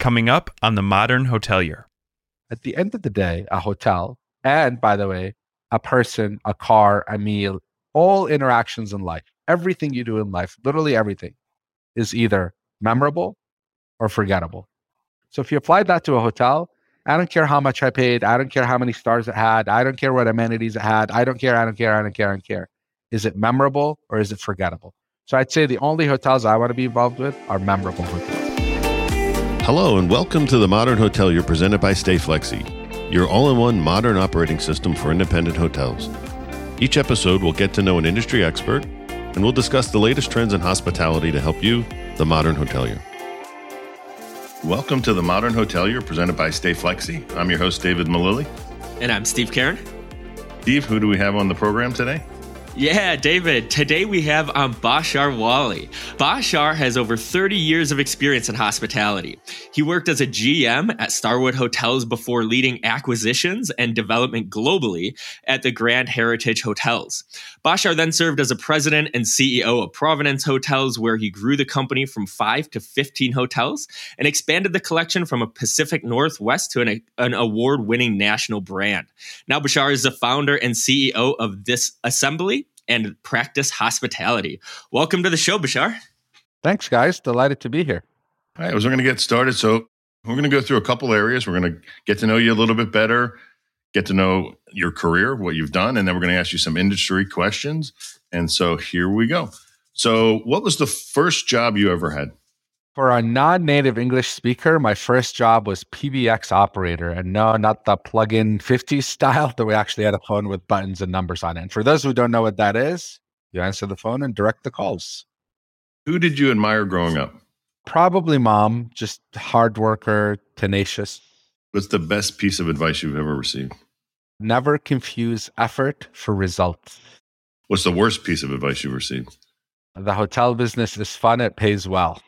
Coming up on The Modern Hotelier. At the end of the day, a hotel, and by the way, a person, a car, a meal, all interactions in life, everything you do in life, literally everything, is either memorable or forgettable. So if you apply that to a hotel, I don't care how much I paid. I don't care how many stars it had. I don't care what amenities it had. I don't care. I don't care. I don't care. I don't care. Is it memorable or is it forgettable? So I'd say the only hotels I want to be involved with are memorable hotels. Hello and welcome to the Modern Hotelier presented by StayFlexi, your all-in-one modern operating system for independent hotels. Each episode will get to know an industry expert and we'll discuss the latest trends in hospitality to help you, the modern hotelier. Welcome to the Modern Hotelier presented by StayFlexi. I'm your host, David Millili. And I'm Steve Karen. Steve, who do we have on the program today? Yeah, David. Today we have um, Bashar Wali. Bashar has over 30 years of experience in hospitality. He worked as a GM at Starwood Hotels before leading acquisitions and development globally at the Grand Heritage Hotels. Bashar then served as a president and CEO of Providence Hotels, where he grew the company from 5 to 15 hotels and expanded the collection from a Pacific Northwest to an, an award winning national brand. Now, Bashar is the founder and CEO of this assembly and practice hospitality. Welcome to the show, Bashar. Thanks, guys. Delighted to be here. All right, so we're going to get started. So, we're going to go through a couple areas. We're going to get to know you a little bit better, get to know your career, what you've done, and then we're going to ask you some industry questions. And so, here we go. So, what was the first job you ever had? For a non native English speaker, my first job was PBX operator. And no, not the plug in 50s style, that we actually had a phone with buttons and numbers on it. And for those who don't know what that is, you answer the phone and direct the calls. Who did you admire growing up? Probably mom, just hard worker, tenacious. What's the best piece of advice you've ever received? Never confuse effort for results. What's the worst piece of advice you've received? The hotel business is fun, it pays well.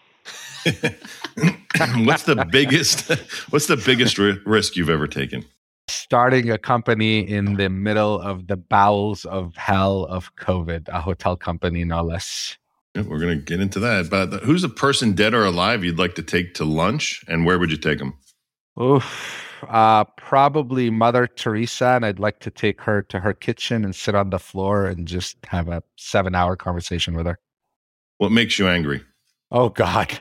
what's the biggest what's the biggest risk you've ever taken starting a company in the middle of the bowels of hell of covid a hotel company no less yeah, we're going to get into that but who's a person dead or alive you'd like to take to lunch and where would you take them Oof, uh, probably Mother Teresa, and I'd like to take her to her kitchen and sit on the floor and just have a seven-hour conversation with her. What makes you angry? Oh God,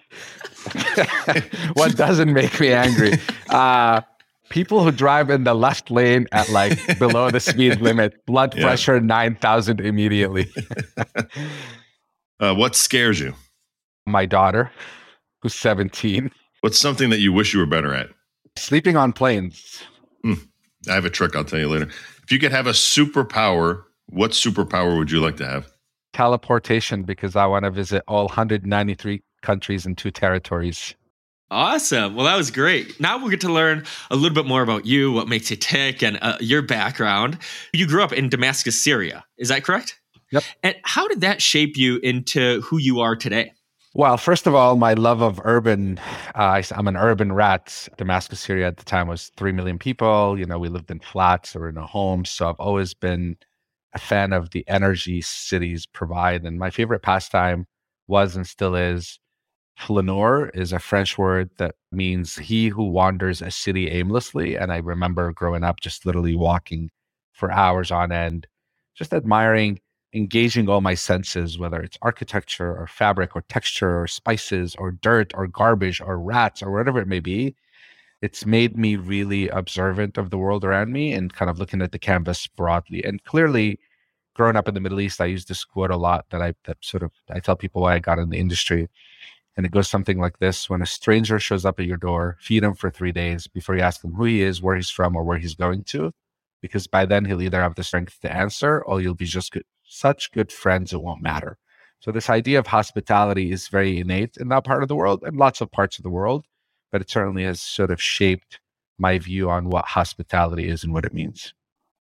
what doesn't make me angry? Uh, people who drive in the left lane at like below the speed limit, blood yeah. pressure nine thousand immediately. uh, what scares you? My daughter, who's seventeen. What's something that you wish you were better at? Sleeping on planes. Mm, I have a trick. I'll tell you later. If you could have a superpower, what superpower would you like to have? Teleportation because I want to visit all 193 countries and two territories. Awesome. Well, that was great. Now we'll get to learn a little bit more about you, what makes you tick, and uh, your background. You grew up in Damascus, Syria. Is that correct? Yep. And how did that shape you into who you are today? Well, first of all, my love of urban, uh, I'm an urban rat. Damascus, Syria at the time was 3 million people. You know, we lived in flats or in a home. So I've always been a fan of the energy cities provide. And my favorite pastime was and still is flâneur is a French word that means he who wanders a city aimlessly. And I remember growing up just literally walking for hours on end, just admiring, engaging all my senses, whether it's architecture or fabric or texture or spices or dirt or garbage or rats or whatever it may be it's made me really observant of the world around me and kind of looking at the canvas broadly. And clearly, growing up in the Middle East, I use this quote a lot that I that sort of I tell people why I got in the industry. And it goes something like this when a stranger shows up at your door, feed him for three days before you ask him who he is, where he's from, or where he's going to. Because by then he'll either have the strength to answer or you'll be just good, such good friends it won't matter. So this idea of hospitality is very innate in that part of the world and lots of parts of the world but it certainly has sort of shaped my view on what hospitality is and what it means.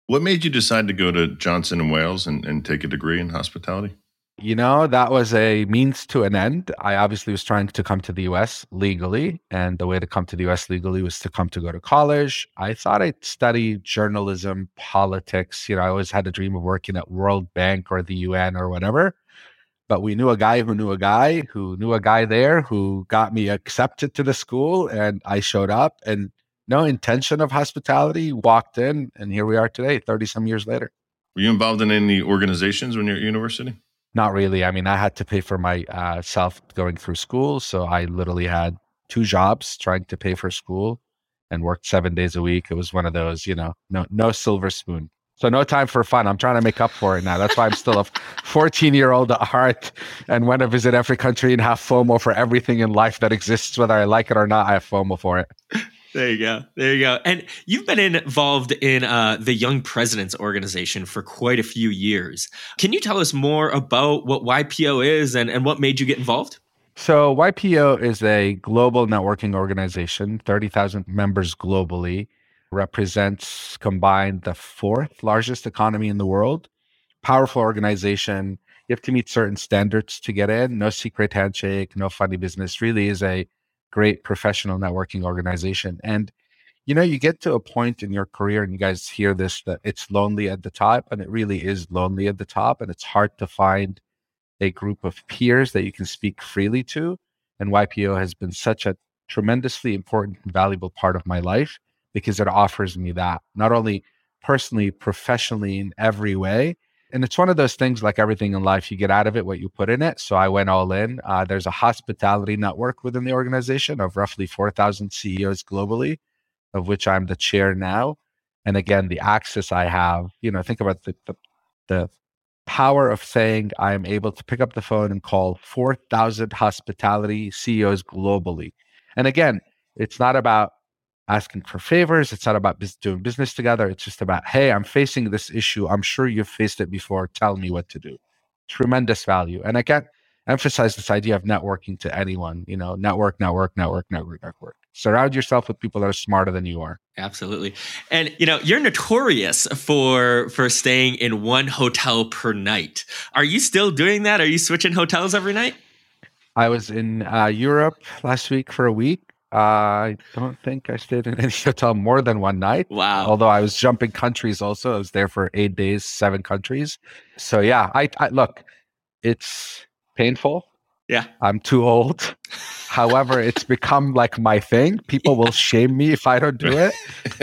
What made you decide to go to Johnson and Wales and, and take a degree in hospitality? You know, that was a means to an end. I obviously was trying to come to the US legally. And the way to come to the US legally was to come to go to college. I thought I'd study journalism, politics. You know, I always had a dream of working at World Bank or the UN or whatever. But we knew a guy who knew a guy who knew a guy there who got me accepted to the school and I showed up and no intention of hospitality, walked in and here we are today, 30 some years later. Were you involved in any organizations when you're at university? Not really. I mean, I had to pay for myself uh, going through school. So I literally had two jobs trying to pay for school and worked seven days a week. It was one of those, you know, no, no silver spoon. So no time for fun. I'm trying to make up for it now. That's why I'm still a 14 year old at heart and want to visit every country and have FOMO for everything in life that exists, whether I like it or not. I have FOMO for it. There you go. There you go. And you've been involved in uh, the Young Presidents Organization for quite a few years. Can you tell us more about what YPO is and, and what made you get involved? So, YPO is a global networking organization, 30,000 members globally, represents combined the fourth largest economy in the world. Powerful organization. You have to meet certain standards to get in. No secret handshake, no funny business. Really is a great professional networking organization. And you know, you get to a point in your career, and you guys hear this that it's lonely at the top, and it really is lonely at the top, and it's hard to find a group of peers that you can speak freely to. And YPO has been such a tremendously important and valuable part of my life because it offers me that, not only personally, professionally, in every way, and it's one of those things like everything in life, you get out of it what you put in it. So I went all in. Uh, there's a hospitality network within the organization of roughly 4,000 CEOs globally, of which I'm the chair now. And again, the access I have, you know, think about the, the, the power of saying I am able to pick up the phone and call 4,000 hospitality CEOs globally. And again, it's not about asking for favors. It's not about doing business together. It's just about, hey, I'm facing this issue. I'm sure you've faced it before. Tell me what to do. Tremendous value. And I can't emphasize this idea of networking to anyone, you know, network, network, network, network, network. Surround yourself with people that are smarter than you are. Absolutely. And you know, you're notorious for for staying in one hotel per night. Are you still doing that? Are you switching hotels every night? I was in uh, Europe last week for a week I don't think I stayed in any hotel more than one night. Wow. Although I was jumping countries also. I was there for eight days, seven countries. So yeah, I, I look, it's painful. Yeah. I'm too old. However, it's become like my thing. People will shame me if I don't do it.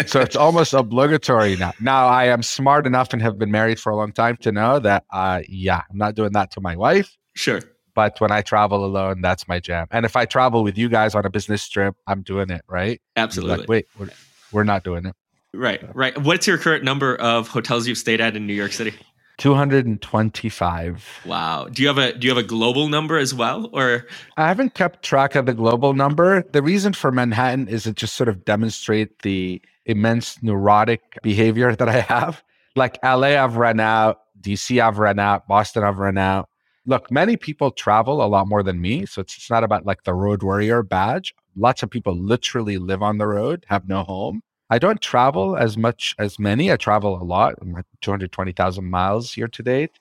So it's almost obligatory now. Now I am smart enough and have been married for a long time to know that uh yeah, I'm not doing that to my wife. Sure. But when I travel alone, that's my jam. And if I travel with you guys on a business trip, I'm doing it, right? Absolutely. Like, wait, we're, we're not doing it. Right, right. What's your current number of hotels you've stayed at in New York City? 225. Wow. Do you have a do you have a global number as well or I haven't kept track of the global number. The reason for Manhattan is to just sort of demonstrate the immense neurotic behavior that I have. Like LA I've run out, DC I've run out, Boston I've run out look, many people travel a lot more than me. So it's, it's not about like the road warrior badge. Lots of people literally live on the road, have no home. I don't travel as much as many. I travel a lot. I'm like 220,000 miles year to date.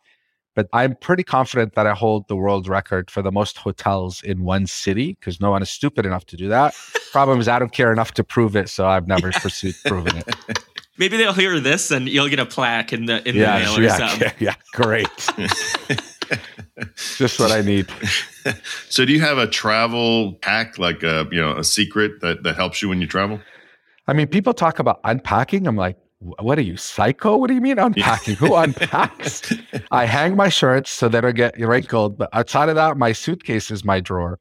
But I'm pretty confident that I hold the world record for the most hotels in one city because no one is stupid enough to do that. Problem is, I don't care enough to prove it. So I've never pursued proving it. Maybe they'll hear this and you'll get a plaque in the in yeah, the mail or yeah, something. Yeah, yeah, great. Just what I need. so, do you have a travel hack, like a you know a secret that that helps you when you travel? I mean, people talk about unpacking. I'm like, what are you psycho? What do you mean unpacking? Who unpacks? I hang my shirts so they don't get wrinkled, but outside of that, my suitcase is my drawer.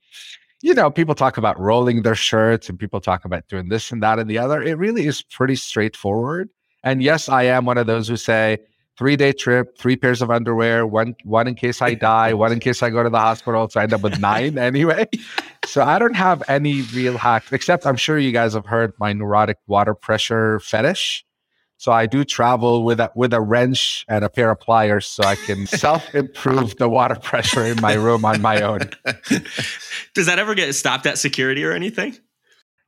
You know, people talk about rolling their shirts and people talk about doing this and that and the other. It really is pretty straightforward. And yes, I am one of those who say, three day trip, three pairs of underwear, one one in case I die, one in case I go to the hospital. So I end up with nine anyway. So I don't have any real hacks, except I'm sure you guys have heard my neurotic water pressure fetish. So I do travel with a with a wrench and a pair of pliers so I can self improve the water pressure in my room on my own. Does that ever get stopped at security or anything?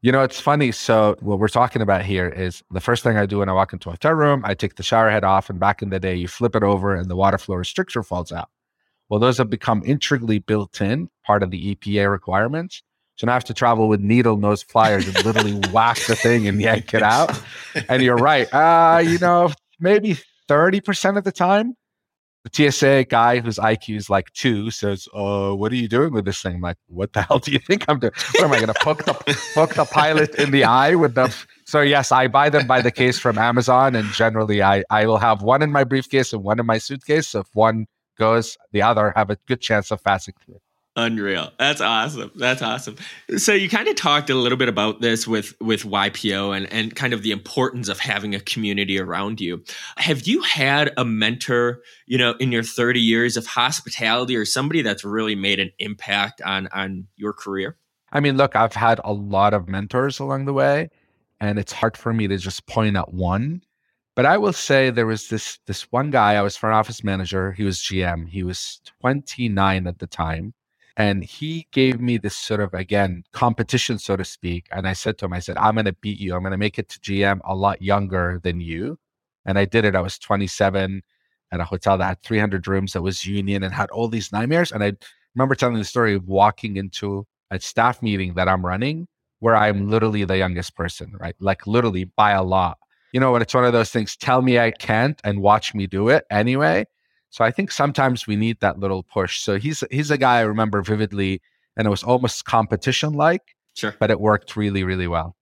You know, it's funny. So, what we're talking about here is the first thing I do when I walk into a hotel room, I take the shower head off, and back in the day, you flip it over and the water flow restrictor falls out. Well, those have become integrally built in, part of the EPA requirements. So now I have to travel with needle nose pliers and literally whack the thing and yank it out. And you're right. Uh, you know, maybe 30% of the time, The TSA guy whose IQ is like two says, "Uh, what are you doing with this thing?" I'm like, "What the hell do you think I'm doing? What am I going to poke the poke the pilot in the eye with the?" So yes, I buy them by the case from Amazon, and generally, I I will have one in my briefcase and one in my suitcase. So if one goes, the other have a good chance of passing through. Unreal. That's awesome. That's awesome. So you kind of talked a little bit about this with with YPO and and kind of the importance of having a community around you. Have you had a mentor, you know, in your 30 years of hospitality or somebody that's really made an impact on on your career? I mean, look, I've had a lot of mentors along the way, and it's hard for me to just point at one. But I will say there was this this one guy, I was front office manager, he was GM. He was 29 at the time and he gave me this sort of, again, competition, so to speak. And I said to him, I said, I'm going to beat you. I'm going to make it to GM a lot younger than you. And I did it. I was 27 at a hotel that had 300 rooms that was union and had all these nightmares. And I remember telling the story of walking into a staff meeting that I'm running where I'm literally the youngest person, right? Like literally by a lot. You know, when it's one of those things, tell me I can't and watch me do it anyway. So I think sometimes we need that little push. So he's he's a guy I remember vividly, and it was almost competition like, sure, but it worked really really well.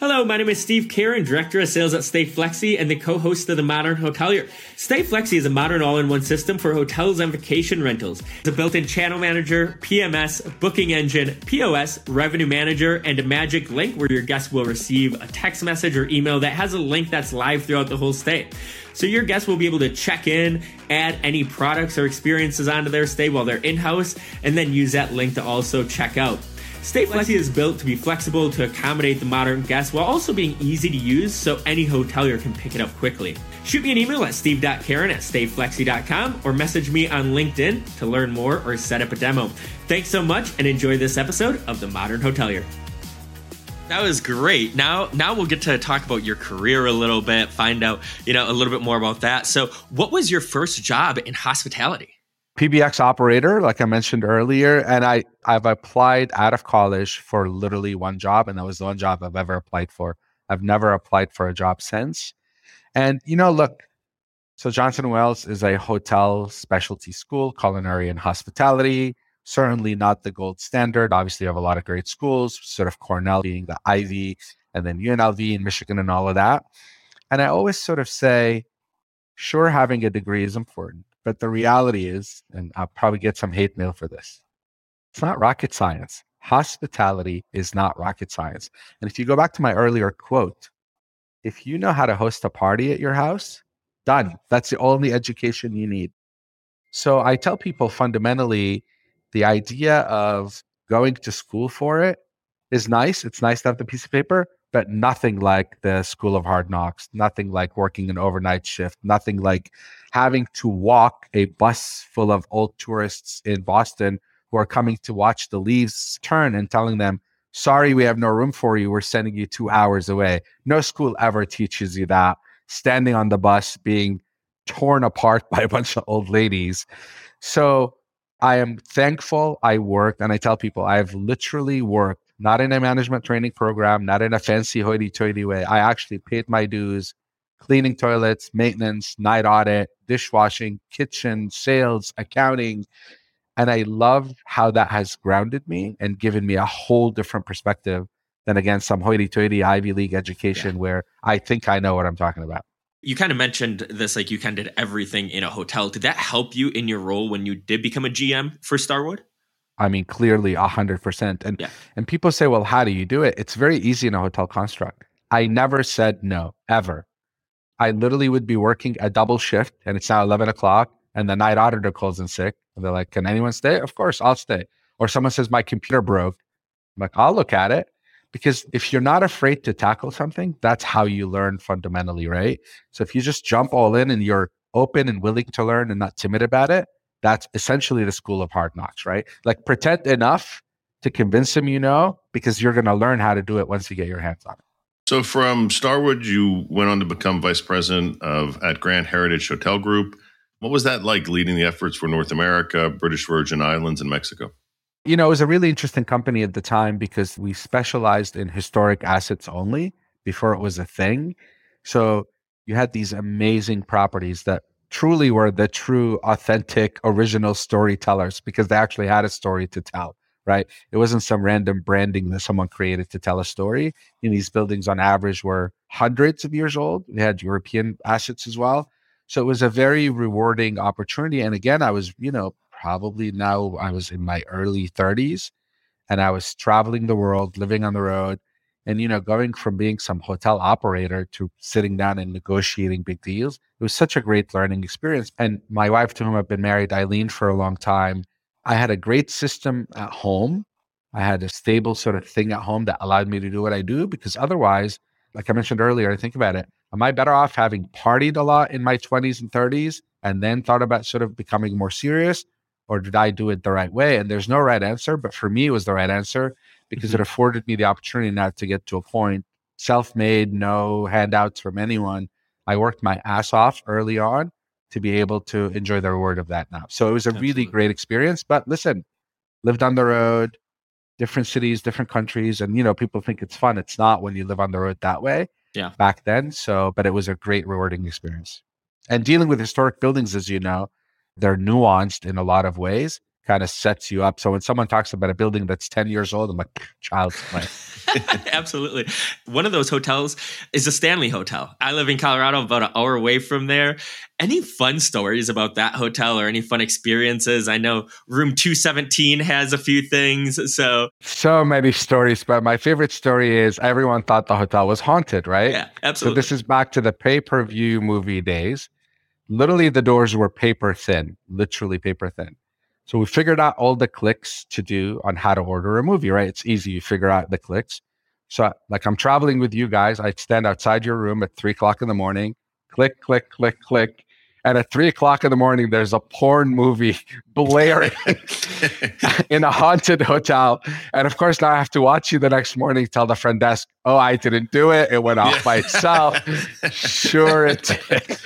Hello, my name is Steve Karen, Director of Sales at Stayflexi and the co-host of The Modern Hotelier. Stayflexi is a modern all-in-one system for hotels and vacation rentals. It's a built-in channel manager, PMS, booking engine, POS, revenue manager, and a magic link where your guests will receive a text message or email that has a link that's live throughout the whole stay. So your guests will be able to check in, add any products or experiences onto their stay while they're in-house, and then use that link to also check out. Stayflexi is built to be flexible to accommodate the modern guest while also being easy to use so any hotelier can pick it up quickly. Shoot me an email at steve.karen at stayflexi.com or message me on LinkedIn to learn more or set up a demo. Thanks so much and enjoy this episode of The Modern Hotelier. That was great. Now, now we'll get to talk about your career a little bit, find out, you know, a little bit more about that. So, what was your first job in hospitality? PBX operator, like I mentioned earlier, and I I've applied out of college for literally one job, and that was the one job I've ever applied for. I've never applied for a job since. And you know, look, so Johnson Wales is a hotel specialty school, culinary and hospitality. Certainly not the gold standard. Obviously, you have a lot of great schools, sort of Cornell being the Ivy, and then UNLV in Michigan and all of that. And I always sort of say, sure, having a degree is important but the reality is, and I'll probably get some hate mail for this, it's not rocket science. Hospitality is not rocket science. And if you go back to my earlier quote, if you know how to host a party at your house, done. That's the only education you need. So I tell people fundamentally the idea of going to school for it is nice. It's nice to have the piece of paper, but nothing like the School of Hard Knocks, nothing like working an overnight shift, nothing like having to walk a bus full of old tourists in Boston who are coming to watch the leaves turn and telling them, sorry, we have no room for you. We're sending you two hours away. No school ever teaches you that. Standing on the bus, being torn apart by a bunch of old ladies. So I am thankful I worked, and I tell people I've literally worked not in a management training program, not in a fancy hoity toity way. I actually paid my dues cleaning toilets, maintenance, night audit, dishwashing, kitchen, sales, accounting. And I love how that has grounded me and given me a whole different perspective than, again, some hoity toity Ivy League education yeah. where I think I know what I'm talking about. You kind of mentioned this, like you kind of did everything in a hotel. Did that help you in your role when you did become a GM for Starwood? I mean, clearly a hundred percent. And yeah. and people say, well, how do you do it? It's very easy in a hotel construct. I never said no, ever. I literally would be working a double shift and it's now 11 o'clock and the night auditor calls in sick. And they're like, can anyone stay? Of course, I'll stay. Or someone says, my computer broke. I'm like, I'll look at it. Because if you're not afraid to tackle something, that's how you learn fundamentally, right? So if you just jump all in and you're open and willing to learn and not timid about it, that's essentially the school of hard knocks, right? Like pretend enough to convince them you know, because you're going to learn how to do it once you get your hands on it. So from Starwood, you went on to become vice president of at Grand Heritage Hotel Group. What was that like leading the efforts for North America, British Virgin Islands, and Mexico? You know, it was a really interesting company at the time because we specialized in historic assets only before it was a thing. So you had these amazing properties that truly were the true, authentic, original storytellers because they actually had a story to tell, right? It wasn't some random branding that someone created to tell a story. And these buildings, on average, were hundreds of years old. They had European assets as well. So it was a very rewarding opportunity. And again, I was, you know, probably now I was in my early 30s and I was traveling the world, living on the road, and you know going from being some hotel operator to sitting down and negotiating big deals it was such a great learning experience and my wife to whom i've been married eileen for a long time i had a great system at home i had a stable sort of thing at home that allowed me to do what i do because otherwise like i mentioned earlier i think about it am i better off having partied a lot in my 20s and 30s and then thought about sort of becoming more serious or did i do it the right way and there's no right answer but for me it was the right answer because mm-hmm. it afforded me the opportunity now to get to a point self made, no handouts from anyone. I worked my ass off early on to be able to enjoy the reward of that now. So it was a Absolutely. really great experience. But listen, lived on the road, different cities, different countries. And, you know, people think it's fun. It's not when you live on the road that way. Yeah. Back then. So, but it was a great, rewarding experience. And dealing with historic buildings, as you know, they're nuanced in a lot of ways kind of sets you up. So when someone talks about a building that's 10 years old, I'm like, child's play. Absolutely. One of those hotels is the Stanley Hotel. I live in Colorado, about an hour away from there. Any fun stories about that hotel or any fun experiences? I know room 217 has a few things. So, so many stories. But my favorite story is everyone thought the hotel was haunted, right? Yeah, absolutely. So this is back to the pay per view movie days. Literally, the doors were paper thin, literally paper thin. So we figured out all the clicks to do on how to order a movie, right? It's easy. You figure out the clicks. So, like, I'm traveling with you guys. I stand outside your room at three o'clock in the morning, click, click, click, click. And at three o'clock in the morning, there's a porn movie blaring in a haunted hotel. And of course, now I have to watch you the next morning, tell the front desk, oh, I didn't do it. It went off yeah. by itself. sure, it did.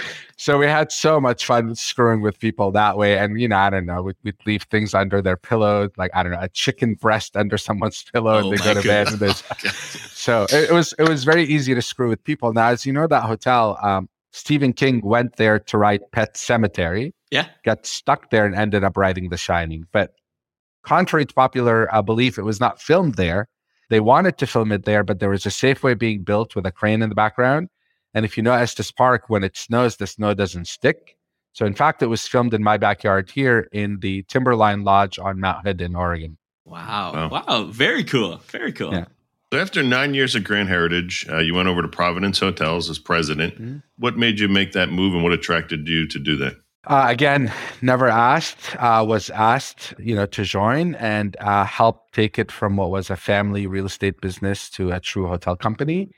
So we had so much fun screwing with people that way. And, you know, I don't know, we'd, we'd leave things under their pillow, like, I don't know, a chicken breast under someone's pillow oh and they go to bed. And so it, it, was, it was very easy to screw with people. Now, as you know, that hotel, um, Stephen King went there to write Pet Sematary. Yeah. Got stuck there and ended up writing The Shining. But contrary to popular uh, belief, it was not filmed there. They wanted to film it there, but there was a Safeway being built with a crane in the background. And if you know Estes Park, when it snows, the snow doesn't stick. So, in fact, it was filmed in my backyard here in the Timberline Lodge on Mount Hood in Oregon. Wow. Wow. wow. Very cool. Very cool. Yeah. So, after nine years at Grand Heritage, uh, you went over to Providence Hotels as president. Mm-hmm. What made you make that move and what attracted you to do that? Uh, again, never asked, uh, was asked, you know, to join and uh, help take it from what was a family real estate business to a true hotel company.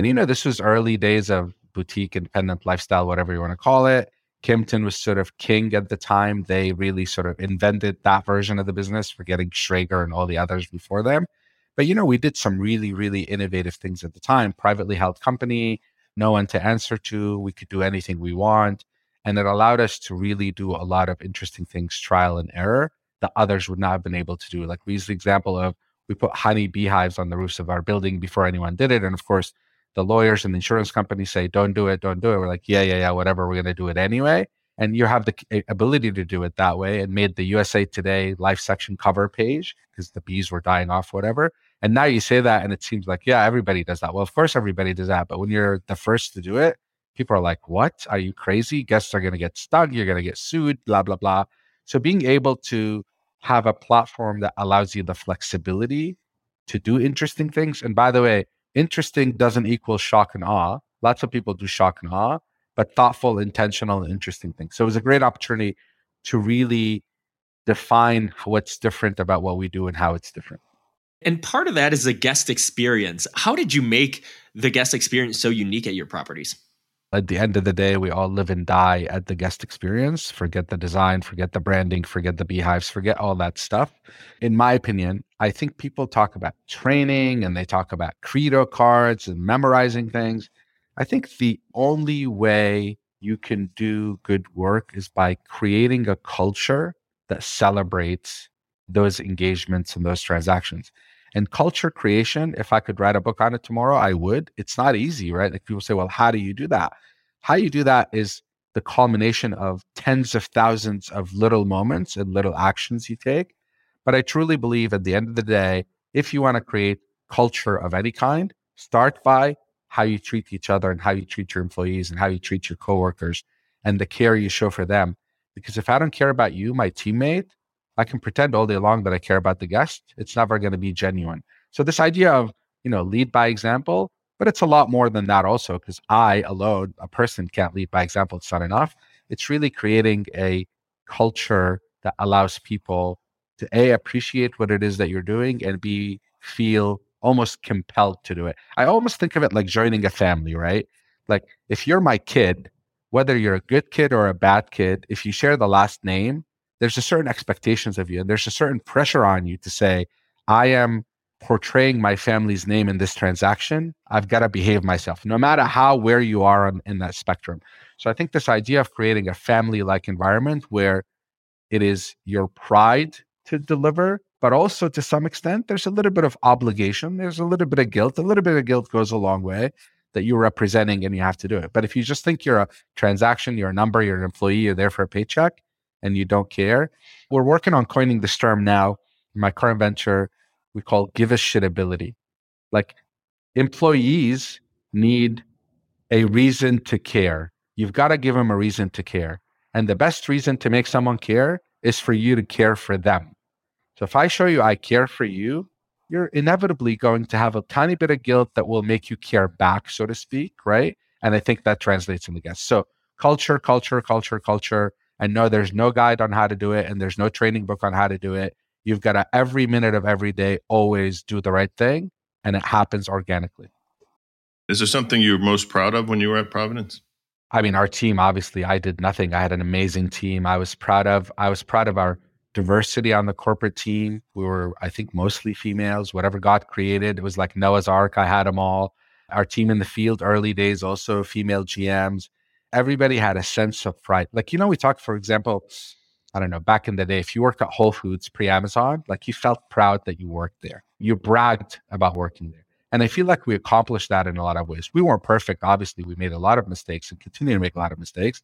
And you know, this was early days of boutique independent lifestyle, whatever you want to call it. Kimpton was sort of king at the time. They really sort of invented that version of the business, forgetting Schrager and all the others before them. But you know, we did some really, really innovative things at the time. Privately held company, no one to answer to. We could do anything we want. And it allowed us to really do a lot of interesting things, trial and error, that others would not have been able to do. Like we use the example of we put honey beehives on the roofs of our building before anyone did it. And of course, the lawyers and the insurance companies say, don't do it, don't do it. We're like, yeah, yeah, yeah, whatever. We're going to do it anyway. And you have the ability to do it that way and made the USA Today life section cover page because the bees were dying off, whatever. And now you say that and it seems like, yeah, everybody does that. Well, of course, everybody does that. But when you're the first to do it, people are like, what? Are you crazy? Guests are going to get stung. You're going to get sued, blah, blah, blah. So being able to have a platform that allows you the flexibility to do interesting things. And by the way, interesting doesn't equal shock and awe. Lots of people do shock and awe, but thoughtful, intentional, interesting things. So it was a great opportunity to really define what's different about what we do and how it's different. And part of that is the guest experience. How did you make the guest experience so unique at your properties? At the end of the day, we all live and die at the guest experience. Forget the design, forget the branding, forget the beehives, forget all that stuff. In my opinion, I think people talk about training and they talk about credo cards and memorizing things. I think the only way you can do good work is by creating a culture that celebrates those engagements and those transactions. And culture creation, if I could write a book on it tomorrow, I would. It's not easy, right? Like people say, well, how do you do that? How you do that is the culmination of tens of thousands of little moments and little actions you take. But I truly believe at the end of the day, if you want to create culture of any kind, start by how you treat each other and how you treat your employees and how you treat your coworkers and the care you show for them. Because if I don't care about you, my teammate, I can pretend all day long that I care about the guest. It's never going to be genuine. So this idea of, you know, lead by example, but it's a lot more than that also, because I alone, a person can't lead by example. It's not enough. It's really creating a culture that allows people to A, appreciate what it is that you're doing and B, feel almost compelled to do it. I almost think of it like joining a family, right? Like if you're my kid, whether you're a good kid or a bad kid, if you share the last name, there's a certain expectations of you and there's a certain pressure on you to say, I am portraying my family's name in this transaction. I've got to behave myself, no matter how where you are on, in that spectrum. So I think this idea of creating a family like environment where it is your pride to deliver, but also to some extent, there's a little bit of obligation. There's a little bit of guilt. A little bit of guilt goes a long way that you're representing and you have to do it. But if you just think you're a transaction, you're a number, you're an employee, you're there for a paycheck, and you don't care, we're working on coining this term now. In my current venture, we call give a shit ability. Like employees need a reason to care. You've got to give them a reason to care. And the best reason to make someone care is for you to care for them. So if I show you I care for you, you're inevitably going to have a tiny bit of guilt that will make you care back, so to speak, right? And I think that translates in the guest. So culture, culture, culture, culture. And no, there's no guide on how to do it, and there's no training book on how to do it. You've got to every minute of every day always do the right thing, and it happens organically. Is there something you're most proud of when you were at Providence? I mean, our team, obviously, I did nothing. I had an amazing team. I was proud of, I was proud of our diversity on the corporate team. We were, I think, mostly females. Whatever God created, it was like Noah's Ark. I had them all. Our team in the field, early days, also female GMs. Everybody had a sense of pride. Like, you know, we talked, for example, I don't know, back in the day, if you worked at Whole Foods pre Amazon, like you felt proud that you worked there. You bragged about working there. And I feel like we accomplished that in a lot of ways. We weren't perfect. Obviously, we made a lot of mistakes and continue to make a lot of mistakes.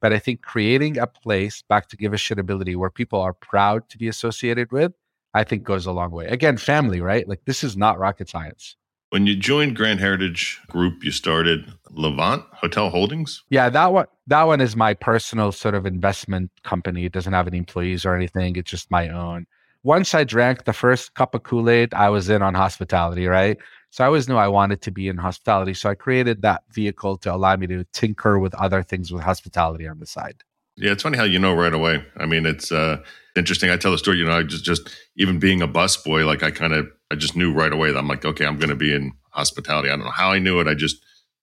But I think creating a place back to give a shit ability where people are proud to be associated with, I think goes a long way. Again, family, right? Like this is not rocket science. When you joined Grand Heritage Group, you started Levant Hotel Holdings. Yeah, that one that one is my personal sort of investment company. It doesn't have any employees or anything. It's just my own. Once I drank the first cup of Kool-Aid, I was in on hospitality, right? So I always knew I wanted to be in hospitality. So I created that vehicle to allow me to tinker with other things with hospitality on the side. Yeah, it's funny how you know right away. I mean, it's uh, interesting. I tell the story, you know, I just just even being a busboy, like I kind of I just knew right away that I'm like, okay, I'm going to be in hospitality. I don't know how I knew it. I just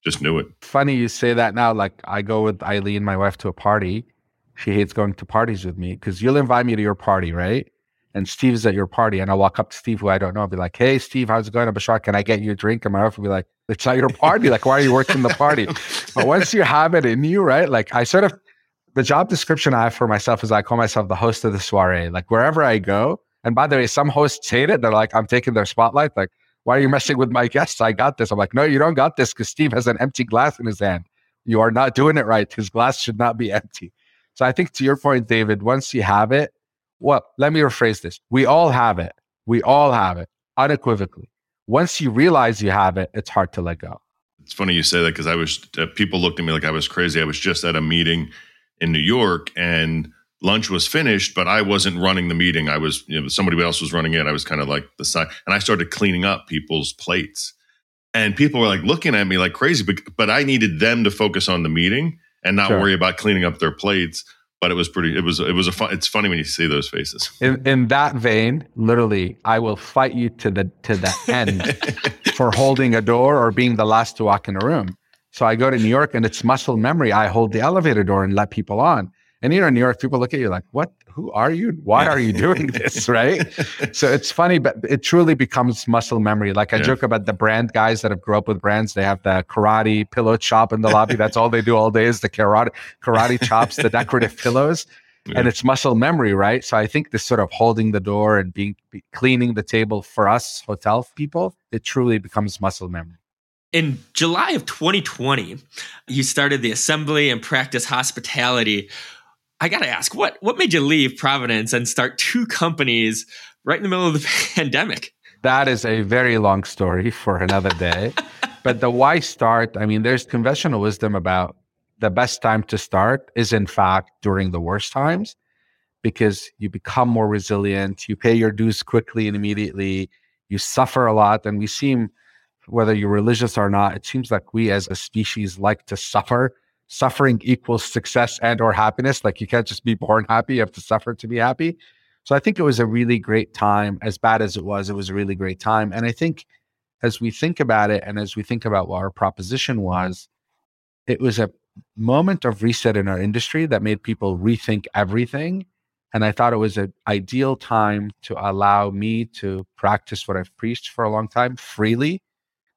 just knew it. Funny you say that now. Like I go with Eileen, my wife, to a party. She hates going to parties with me because you'll invite me to your party, right? and Steve's at your party, and I walk up to Steve, who I don't know, I'll be like, "Hey, Steve, how's it going?" Bashar, can I get you a drink? And my wife will be like, "It's not your party. Like, why are you working the party?" but once you have it in you, right? Like, I sort of the job description I have for myself is I call myself the host of the soiree. Like, wherever I go, and by the way, some hosts hate it. They're like, "I'm taking their spotlight." Like, why are you messing with my guests? I got this. I'm like, no, you don't got this because Steve has an empty glass in his hand. You are not doing it right. His glass should not be empty. So I think to your point, David, once you have it, well, let me rephrase this. We all have it. We all have it unequivocally. Once you realize you have it, it's hard to let go. It's funny you say that because I was, uh, people looked at me like I was crazy. I was just at a meeting in New York and lunch was finished, but I wasn't running the meeting. I was, you know, somebody else was running it. I was kind of like the side, and I started cleaning up people's plates. And people were like looking at me like crazy, but, but I needed them to focus on the meeting and not sure. worry about cleaning up their plates but it was pretty it was it was a fun it's funny when you see those faces in, in that vein literally i will fight you to the to the end for holding a door or being the last to walk in a room so i go to new york and it's muscle memory i hold the elevator door and let people on and you know in new york people look at you like what who are you? Why are you doing this? Right. so it's funny, but it truly becomes muscle memory. Like I yeah. joke about the brand guys that have grown up with brands. They have the karate pillow chop in the lobby. That's all they do all day is the karate, karate chops, the decorative pillows. Yeah. And it's muscle memory, right? So I think this sort of holding the door and being be, cleaning the table for us hotel people, it truly becomes muscle memory. In July of 2020, you started the assembly and practice hospitality. I got to ask, what, what made you leave Providence and start two companies right in the middle of the pandemic? That is a very long story for another day. but the why start, I mean, there's conventional wisdom about the best time to start is, in fact, during the worst times because you become more resilient, you pay your dues quickly and immediately, you suffer a lot. And we seem, whether you're religious or not, it seems like we as a species like to suffer. Suffering equals success and or happiness. Like you can't just be born happy, you have to suffer to be happy. So I think it was a really great time. As bad as it was, it was a really great time. And I think as we think about it and as we think about what our proposition was, it was a moment of reset in our industry that made people rethink everything and I thought it was an ideal time to allow me to practice what I've preached for a long time freely.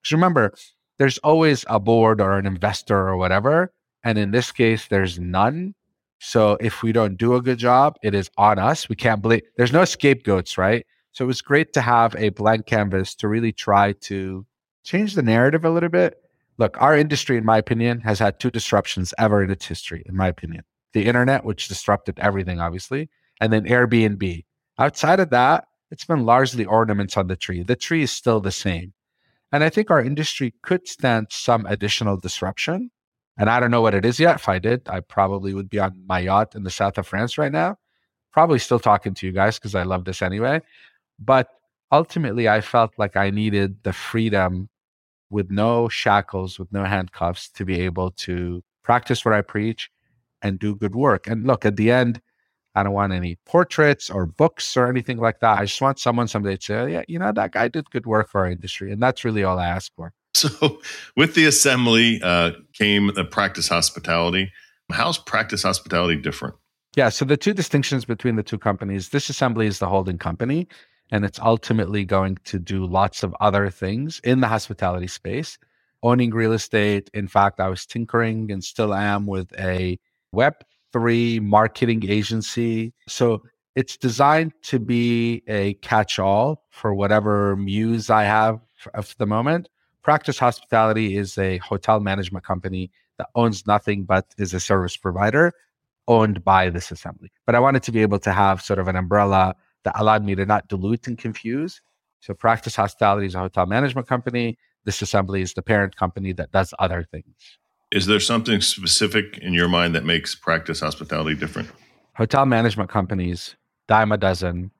Because remember, there's always a board or an investor or whatever. And in this case, there's none. So if we don't do a good job, it is on us. We can't believe there's no scapegoats, right? So it was great to have a blank canvas to really try to change the narrative a little bit. Look, our industry, in my opinion, has had two disruptions ever in its history, in my opinion. The internet, which disrupted everything, obviously, and then Airbnb. Outside of that, it's been largely ornaments on the tree. The tree is still the same. And I think our industry could stand some additional disruption. And I don't know what it is yet. If I did, I probably would be on my yacht in the south of France right now. Probably still talking to you guys because I love this anyway. But ultimately, I felt like I needed the freedom with no shackles, with no handcuffs to be able to practice what I preach and do good work. And look, at the end, I don't want any portraits or books or anything like that. I just want someone someday to say, yeah, you know, that guy did good work for our industry. And that's really all I ask for. So, with the assembly uh, came the practice hospitality. How's practice hospitality different? Yeah. So, the two distinctions between the two companies this assembly is the holding company, and it's ultimately going to do lots of other things in the hospitality space, owning real estate. In fact, I was tinkering and still am with a web three marketing agency. So it's designed to be a catch all for whatever muse I have of the moment. Practice Hospitality is a hotel management company that owns nothing but is a service provider owned by this assembly. But I wanted to be able to have sort of an umbrella that allowed me to not dilute and confuse. So Practice Hospitality is a hotel management company. This assembly is the parent company that does other things. Is there something specific in your mind that makes practice hospitality different? Hotel management companies, dime a dozen,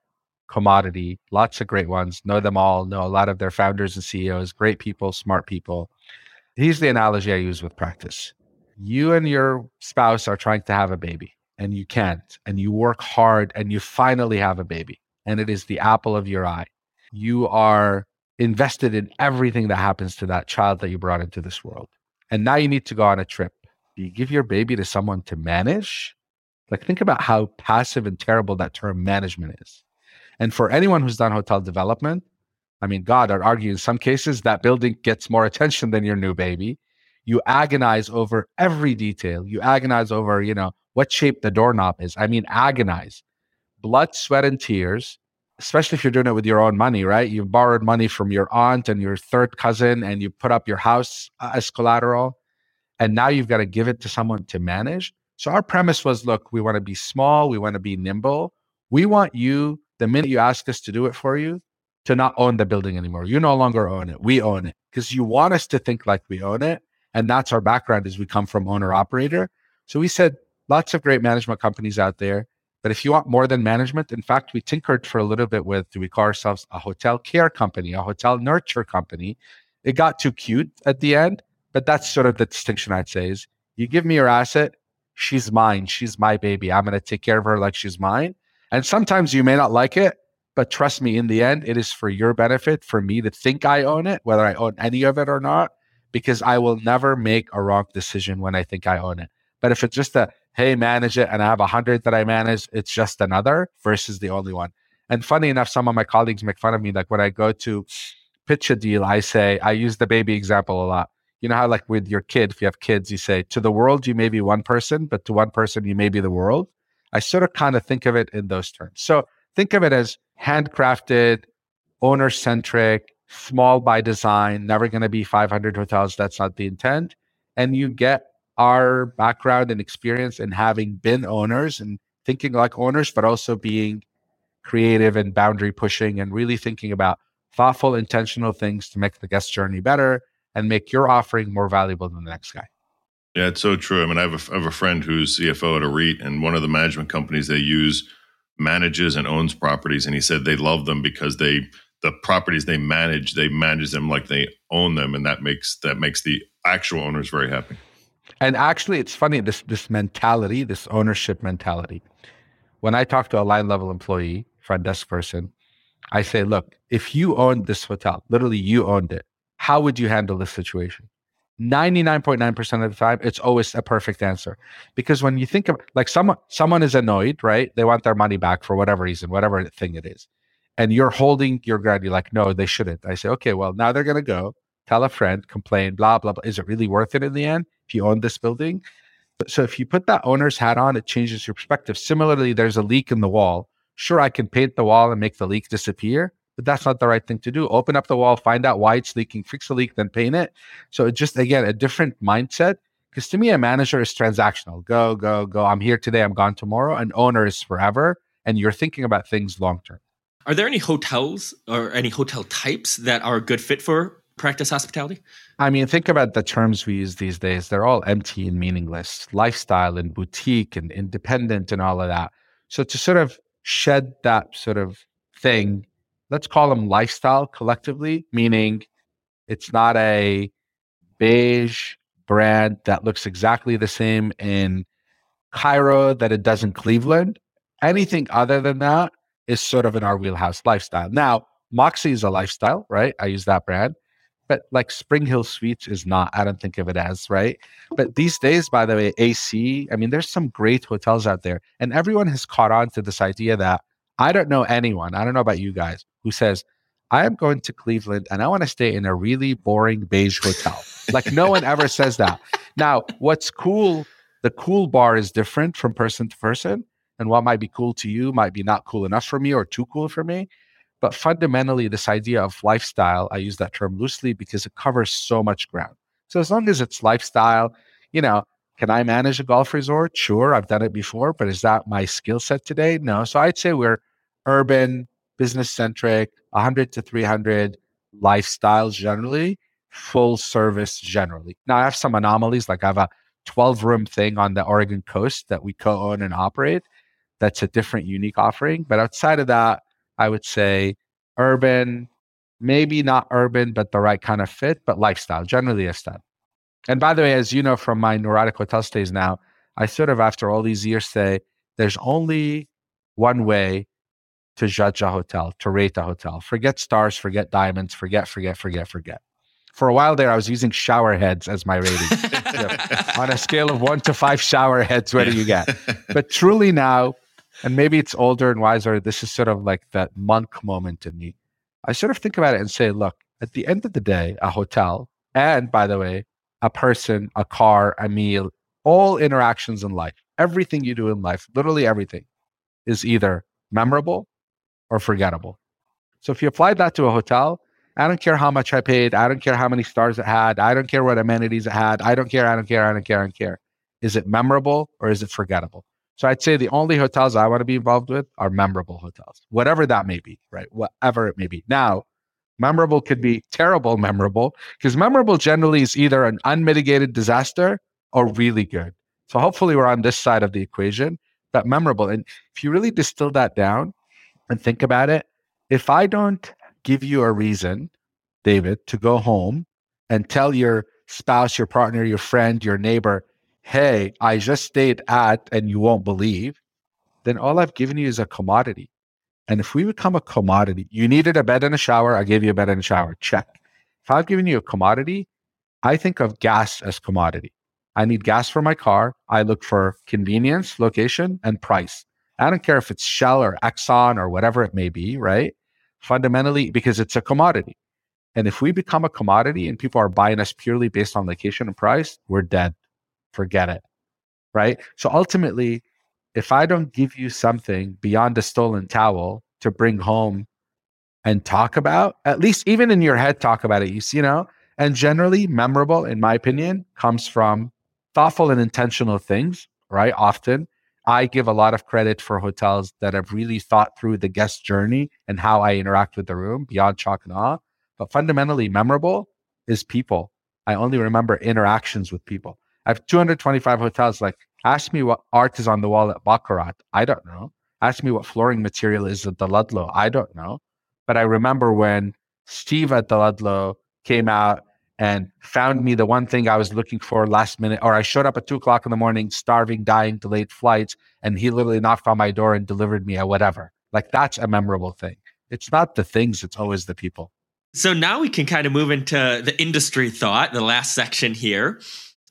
commodity, lots of great ones. Know them all, know a lot of their founders and CEOs, great people, smart people. Here's the analogy I use with practice. You and your spouse are trying to have a baby and you can't, and you work hard and you finally have a baby, and it is the apple of your eye. You are invested in everything that happens to that child that you brought into this world and now you need to go on a trip. Do you give your baby to someone to manage? Like, think about how passive and terrible that term management is. And for anyone who's done hotel development, I mean, God, I'd argue in some cases that building gets more attention than your new baby. You agonize over every detail. You agonize over, you know, what shape the doorknob is. I mean, agonize. Blood, sweat, and tears especially if you're doing it with your own money, right? You've borrowed money from your aunt and your third cousin and you put up your house as collateral. And now you've got to give it to someone to manage. So our premise was look, we want to be small, we want to be nimble. We want you, the minute you ask us to do it for you, to not own the building anymore. You no longer own it. We own it because you want us to think like we own it. And that's our background is we come from owner operator. So we said lots of great management companies out there but if you want more than management, in fact, we tinkered for a little bit with we call ourselves a hotel care company, a hotel nurture company? It got too cute at the end, but that's sort of the distinction I'd say is you give me your asset, she's mine, she's my baby. I'm going to take care of her like she's mine. And sometimes you may not like it, but trust me, in the end, it is for your benefit for me to think I own it, whether I own any of it or not, because I will never make a wrong decision when I think I own it. But if it's just a hey, manage it, and I have a hundred that I manage, it's just another versus the only one. And funny enough, some of my colleagues make fun of me. Like when I go to pitch a deal, I say, I use the baby example a lot. You know how, like with your kid, if you have kids, you say, to the world, you may be one person, but to one person, you may be the world. I sort of kind of think of it in those terms. So think of it as handcrafted, owner centric, small by design, never going to be 500 hotels. That's not the intent. And you get our background and experience in having been owners and thinking like owners, but also being creative and boundary pushing and really thinking about thoughtful, intentional things to make the guest journey better and make your offering more valuable than the next guy. Yeah, it's so true. I mean, I have a, I have a friend who's CFO at a REIT, and one of the management companies they use manages and owns properties, and he said they love them because they the properties they manage, they manage them like they own them, and that makes that makes the actual owners very happy. And actually, it's funny this this mentality, this ownership mentality. When I talk to a line level employee, front desk person, I say, look, if you owned this hotel, literally you owned it, how would you handle this situation? 99.9% of the time it's always a perfect answer. Because when you think of like someone someone is annoyed right? They want their money back for whatever reason whatever thing it is. And you're holding your ground you're like no they shouldn't. I say okay well now they're going to go tell a friend complain blah blah blah. Is it really worth it in the end if you own this building? So if you put that owner's hat on it changes your perspective. Similarly there's a leak in the wall. Sure i can paint the wall and make the leak disappear but that's not the right thing to do. Open up the wall, find out why it's leaking, fix the leak, then paint it. So it's just again a different mindset. Because to me, a manager is transactional. Go, go, go. I'm here today. I'm gone tomorrow. An owner is forever, and you're thinking about things long term. Are there any hotels or any hotel types that are a good fit for practice hospitality? I mean, think about the terms we use these days. They're all empty and meaningless. Lifestyle and boutique and independent and all of that. So to sort of shed that sort of thing let's call them lifestyle collectively, meaning it's not a beige brand that looks exactly the same in Cairo that it does in Cleveland. Anything other than that is sort of in our wheelhouse lifestyle. Now, Moxy is a lifestyle, right? I use that brand. But like Spring Hill Suites is not, I don't think of it as, right? But these days, by the way, AC, I mean, there's some great hotels out there. And everyone has caught on to this idea that I don't know anyone, I don't know about you guys, who says, I am going to Cleveland and I want to stay in a really boring beige hotel. like no one ever says that. Now, what's cool, the cool bar is different from person to person. And what might be cool to you might be not cool enough for me or too cool for me. But fundamentally, this idea of lifestyle, I use that term loosely because it covers so much ground. So as long as it's lifestyle, you know, can I manage a golf resort? Sure, I've done it before, but is that my skill set today? No. So I'd say we're urban, business centric, 100 to 300 lifestyles generally, full service generally. Now, I have some anomalies, like I have a 12 room thing on the Oregon coast that we co own and operate. That's a different, unique offering. But outside of that, I would say urban, maybe not urban, but the right kind of fit, but lifestyle, generally a step. And by the way, as you know from my neurotic hotel stays now, I sort of, after all these years, say there's only one way to judge a hotel, to rate a hotel. Forget stars, forget diamonds, forget, forget, forget, forget. For a while there, I was using shower heads as my rating. so on a scale of one to five shower heads, what do you get? But truly now, and maybe it's older and wiser, this is sort of like that monk moment in me. I sort of think about it and say, look, at the end of the day, a hotel, and by the way, a person, a car, a meal, all interactions in life, everything you do in life, literally everything, is either memorable or forgettable. So if you apply that to a hotel, I don't care how much I paid. I don't care how many stars it had. I don't care what amenities it had. I don't care. I don't care. I don't care. I don't care. Is it memorable or is it forgettable? So I'd say the only hotels I want to be involved with are memorable hotels, whatever that may be, right? Whatever it may be. Now, memorable could be terrible memorable because memorable generally is either an unmitigated disaster or really good. So hopefully we're on this side of the equation, that memorable. And if you really distill that down, and think about it, if I don't give you a reason, David, to go home and tell your spouse, your partner, your friend, your neighbor, hey, I just stayed at and you won't believe, then all I've given you is a commodity. And if we become a commodity, you needed a bed and a shower, I gave you a bed and a shower, check. If I've given you a commodity, I think of gas as commodity. I need gas for my car. I look for convenience, location, and price. I don't care if it's Shell or Exxon or whatever it may be, right? Fundamentally, because it's a commodity. And if we become a commodity and people are buying us purely based on location and price, we're dead. Forget it. Right. So ultimately, if I don't give you something beyond a stolen towel to bring home and talk about, at least even in your head, talk about it. You, see, you know, and generally memorable, in my opinion, comes from thoughtful and intentional things, right? Often I give a lot of credit for hotels that have really thought through the guest journey and how I interact with the room beyond chalk and awe. But fundamentally, memorable is people. I only remember interactions with people. I have 225 hotels. Like, ask me what art is on the wall at Baccarat. I don't know. Ask me what flooring material is at the Ludlow. I don't know. But I remember when Steve at the Ludlow came out and found me the one thing I was looking for last minute, or I showed up at two o'clock in the morning, starving, dying, delayed flights, and he literally knocked on my door and delivered me a whatever. Like that's a memorable thing. It's not the things, it's always the people. So now we can kind of move into the industry thought, the last section here.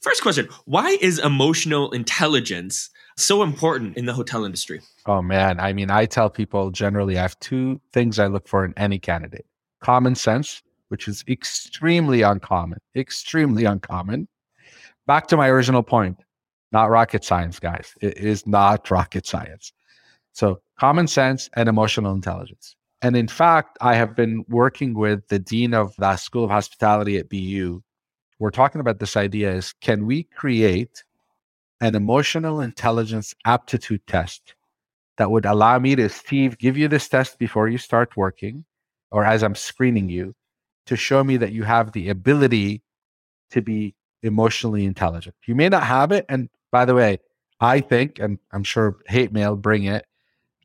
First question Why is emotional intelligence so important in the hotel industry? Oh, man. I mean, I tell people generally I have two things I look for in any candidate common sense, which is extremely uncommon, extremely uncommon. Back to my original point not rocket science, guys. It is not rocket science. So, common sense and emotional intelligence. And in fact, I have been working with the dean of the School of Hospitality at BU we're talking about this idea is can we create an emotional intelligence aptitude test that would allow me to steve give you this test before you start working or as i'm screening you to show me that you have the ability to be emotionally intelligent? You may not have it and by the way i think and i'm sure hate mail bring it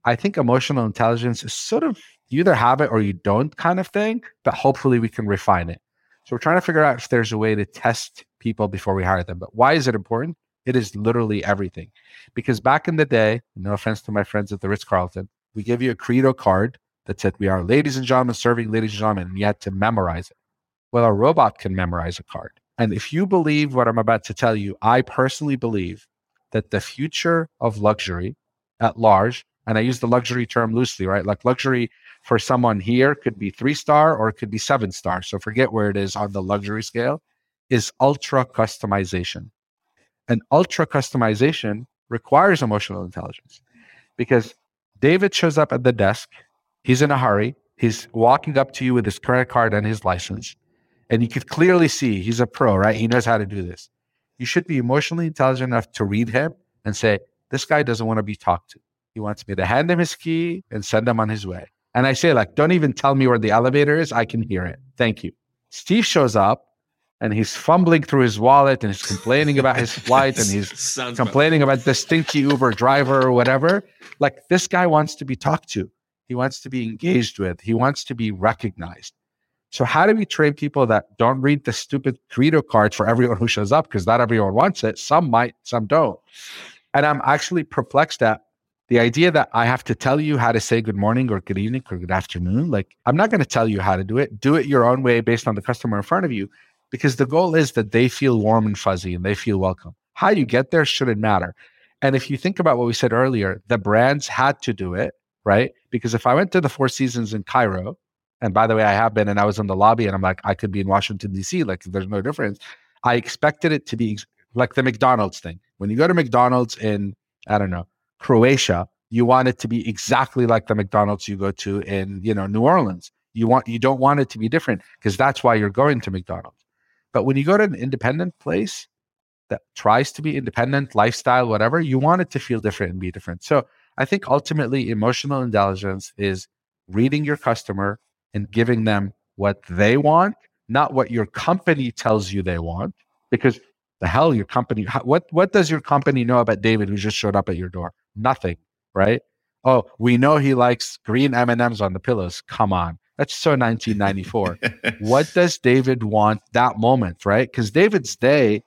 i think emotional intelligence is sort of you either have it or you don't kind of thing but hopefully we can refine it so we're trying to figure out if there's a way to test people before we hire them. But why is it important? It is literally everything. Because back in the day, no offense to my friends at the Ritz Carlton, we give you a Credo card that said, We are ladies and gentlemen serving ladies and gentlemen, and you had to memorize it. Well, a robot can memorize a card. And if you believe what I'm about to tell you, I personally believe that the future of luxury at large, and I use the luxury term loosely, right? Like luxury for someone here could be three star or it could be seven star. So forget where it is on the luxury scale, is ultra customization. And ultra customization requires emotional intelligence because David shows up at the desk. He's in a hurry. He's walking up to you with his credit card and his license. And you could clearly see he's a pro, right? He knows how to do this. You should be emotionally intelligent enough to read him and say, This guy doesn't want to be talked to. He wants me to hand him his key and send him on his way. And I say, like, don't even tell me where the elevator is. I can hear it. Thank you. Steve shows up and he's fumbling through his wallet and he's complaining about his flight and he's complaining about the stinky Uber driver or whatever. Like, this guy wants to be talked to. He wants to be engaged with. He wants to be recognized. So, how do we train people that don't read the stupid Credo cards for everyone who shows up? Because not everyone wants it. Some might, some don't. And I'm actually perplexed at the idea that I have to tell you how to say good morning or good evening or good afternoon, like I'm not going to tell you how to do it. Do it your own way based on the customer in front of you, because the goal is that they feel warm and fuzzy and they feel welcome. How you get there shouldn't matter. And if you think about what we said earlier, the brands had to do it, right? Because if I went to the Four Seasons in Cairo, and by the way, I have been, and I was in the lobby, and I'm like, I could be in Washington D.C. Like, there's no difference. I expected it to be like the McDonald's thing. When you go to McDonald's in, I don't know, Croatia, you want it to be exactly like the McDonald's you go to in, you know, New Orleans. You want you don't want it to be different because that's why you're going to McDonald's. But when you go to an independent place that tries to be independent, lifestyle, whatever, you want it to feel different and be different. So I think ultimately emotional intelligence is reading your customer and giving them what they want, not what your company tells you they want. Because the hell your company what what does your company know about david who just showed up at your door nothing right? Oh we know he likes green m&ms on the pillows. Come on. That's so 1994 what does david want that moment right? Because david's day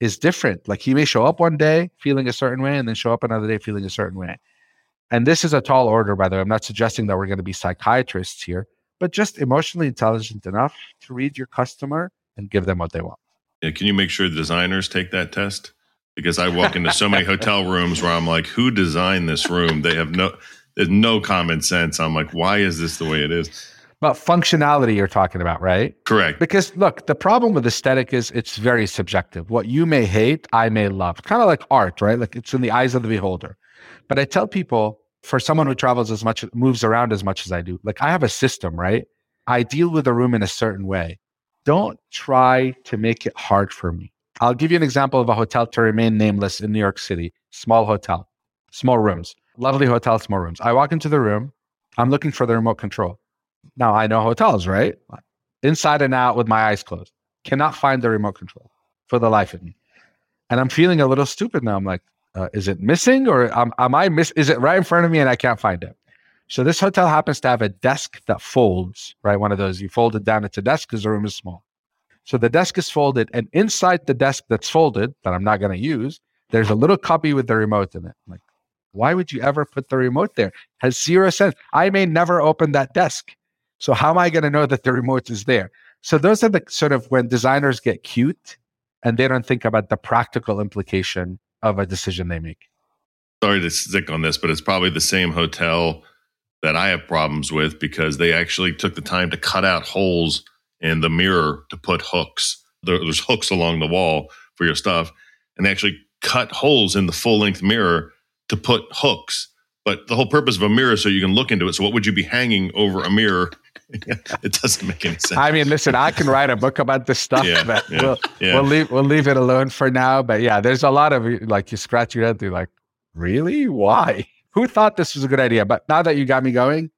is different. Like he may show up one day feeling a certain way and then show up another day feeling a certain way. And this is a tall order by the way. I'm not suggesting that we're going to be psychiatrists here but just emotionally intelligent enough to read your customer and give them what they want. Can you make sure the designers take that test? Because I walk into so many hotel rooms where I'm like, who designed this room? They have no, there's no common sense. I'm like, why is this the way it is? But functionality you're talking about, right? Correct. Because look, the problem with aesthetic is it's very subjective. What you may hate, I may love. Kind of like art, right? Like it's in the eyes of the beholder. But I tell people for someone who travels as much, moves around as much as I do, like I have a system, right? I deal with a room in a certain way. Don't try to make it hard for me. I'll give you an example of a hotel to remain nameless in New York City, small hotel, small rooms, lovely hotel, small rooms. I walk into the room, I'm looking for the remote control. Now I know hotels, right? Inside and out with my eyes closed. Cannot find the remote control for the life of me. And I'm feeling a little stupid now. I'm like, uh, is it missing or am, am I miss? Is it right in front of me and I can't find it? So this hotel happens to have a desk that folds, right? One of those you fold it down. It's a desk because the room is small. So the desk is folded, and inside the desk that's folded that I'm not going to use, there's a little cubby with the remote in it. I'm like, why would you ever put the remote there? Has zero sense. I may never open that desk. So how am I going to know that the remote is there? So those are the sort of when designers get cute and they don't think about the practical implication of a decision they make. Sorry to stick on this, but it's probably the same hotel that I have problems with because they actually took the time to cut out holes in the mirror to put hooks. There's hooks along the wall for your stuff, and they actually cut holes in the full length mirror to put hooks. But the whole purpose of a mirror is so you can look into it. So what would you be hanging over a mirror? it doesn't make any sense. I mean, listen, I can write a book about this stuff, Yeah, but yeah, we'll, yeah. we'll leave we'll leave it alone for now. But yeah, there's a lot of like you scratch your head you're like, really? Why? Who thought this was a good idea? But now that you got me going,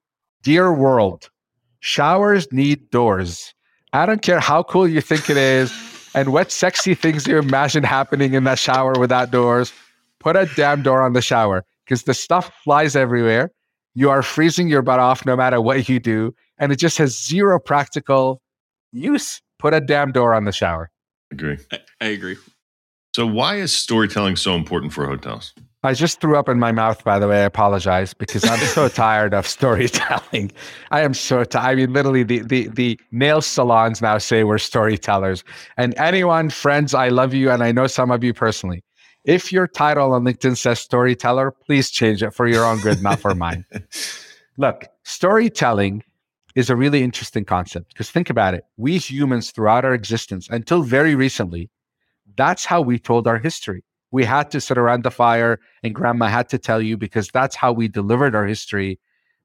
dear world, showers need doors. I don't care how cool you think it is and what sexy things you imagine happening in that shower without doors. Put a damn door on the shower because the stuff flies everywhere. You are freezing your butt off no matter what you do, and it just has zero practical use. Put a damn door on the shower. agree. I, I agree. So why is storytelling so important for hotels? I just threw up in my mouth, by the way. I apologize because I'm so tired of storytelling. I am so tired. I mean, literally, the, the, the nail salons now say we're storytellers. And anyone, friends, I love you. And I know some of you personally. If your title on LinkedIn says storyteller, please change it for your own good, not for mine. Look, storytelling is a really interesting concept because think about it. We humans, throughout our existence, until very recently, that's how we told our history. We had to sit around the fire, and grandma had to tell you because that's how we delivered our history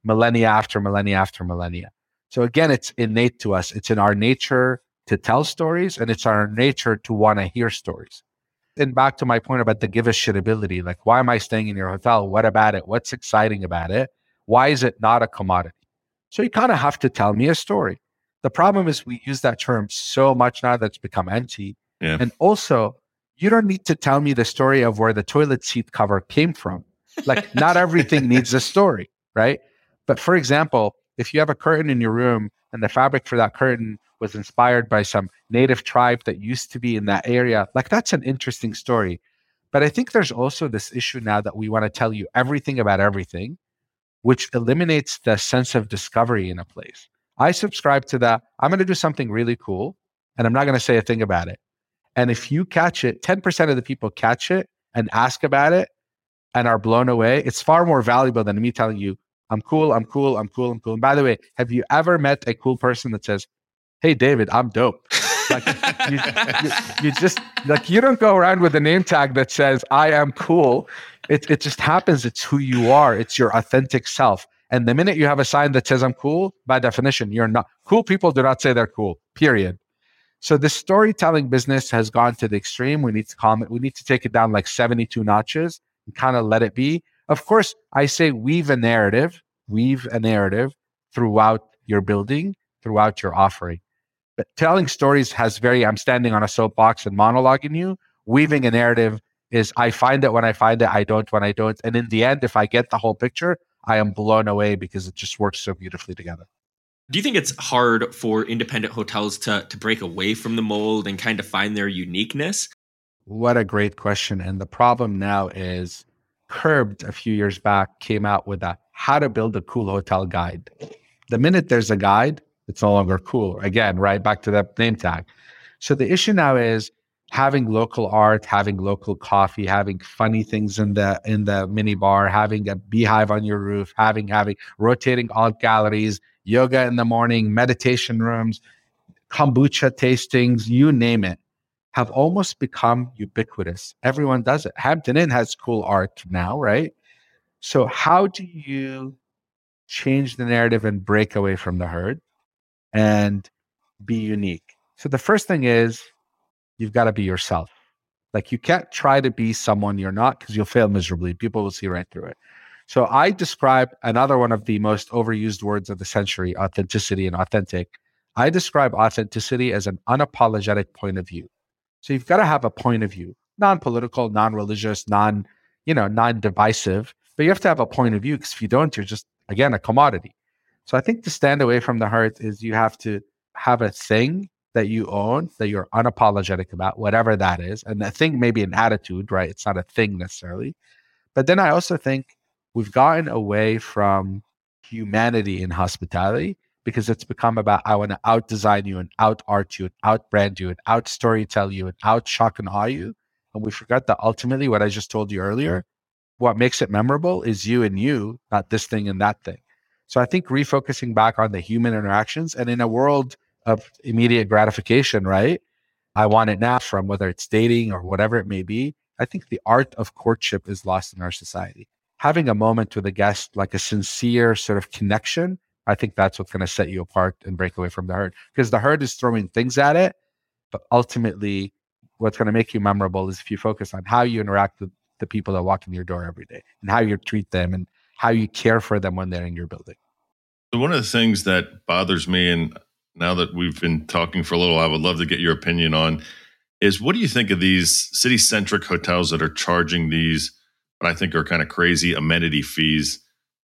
millennia after millennia after millennia. So, again, it's innate to us. It's in our nature to tell stories, and it's our nature to want to hear stories. And back to my point about the give a shit ability like, why am I staying in your hotel? What about it? What's exciting about it? Why is it not a commodity? So, you kind of have to tell me a story. The problem is we use that term so much now that it's become empty. Yeah. And also, you don't need to tell me the story of where the toilet seat cover came from. Like, not everything needs a story, right? But for example, if you have a curtain in your room and the fabric for that curtain was inspired by some native tribe that used to be in that area, like that's an interesting story. But I think there's also this issue now that we want to tell you everything about everything, which eliminates the sense of discovery in a place. I subscribe to that. I'm going to do something really cool and I'm not going to say a thing about it. And if you catch it, 10% of the people catch it and ask about it and are blown away. It's far more valuable than me telling you, I'm cool, I'm cool, I'm cool, I'm cool. And by the way, have you ever met a cool person that says, Hey, David, I'm dope? Like, you, you, you just, like, you don't go around with a name tag that says, I am cool. It, it just happens. It's who you are, it's your authentic self. And the minute you have a sign that says, I'm cool, by definition, you're not. Cool people do not say they're cool, period. So the storytelling business has gone to the extreme. We need to calm it. We need to take it down like 72 notches and kind of let it be. Of course, I say weave a narrative, weave a narrative throughout your building, throughout your offering. But telling stories has very, I'm standing on a soapbox and monologuing you. Weaving a narrative is I find it when I find it, I don't when I don't. And in the end, if I get the whole picture, I am blown away because it just works so beautifully together. Do you think it's hard for independent hotels to to break away from the mold and kind of find their uniqueness? What a great question. And the problem now is Curbed a few years back came out with a how to build a cool hotel guide. The minute there's a guide, it's no longer cool. Again, right back to that name tag. So the issue now is having local art, having local coffee, having funny things in the in the mini bar, having a beehive on your roof, having having rotating art galleries, yoga in the morning, meditation rooms, kombucha tastings, you name it, have almost become ubiquitous. Everyone does it. Hampton Inn has cool art now, right? So, how do you change the narrative and break away from the herd and be unique? So, the first thing is you've got to be yourself. Like, you can't try to be someone you're not because you'll fail miserably. People will see right through it. So, I describe another one of the most overused words of the century authenticity and authentic. I describe authenticity as an unapologetic point of view. So, you've got to have a point of view, non political, non religious, non you know, non-divisive, but you have to have a point of view because if you don't, you're just again a commodity. So I think to stand away from the heart is you have to have a thing that you own that you're unapologetic about, whatever that is. And that thing may be an attitude, right? It's not a thing necessarily. But then I also think we've gotten away from humanity in hospitality because it's become about I want to out design you and out art you and out brand you and out story tell you and out shock and awe you. And we forgot that ultimately what I just told you earlier, what makes it memorable is you and you, not this thing and that thing. So I think refocusing back on the human interactions and in a world of immediate gratification, right? I want it now from whether it's dating or whatever it may be. I think the art of courtship is lost in our society. Having a moment with a guest, like a sincere sort of connection, I think that's what's going to set you apart and break away from the herd because the herd is throwing things at it. But ultimately, what's going to make you memorable is if you focus on how you interact with the people that walk in your door every day and how you treat them and how you care for them when they're in your building. So one of the things that bothers me, and now that we've been talking for a little, I would love to get your opinion on, is what do you think of these city centric hotels that are charging these, what I think are kind of crazy amenity fees?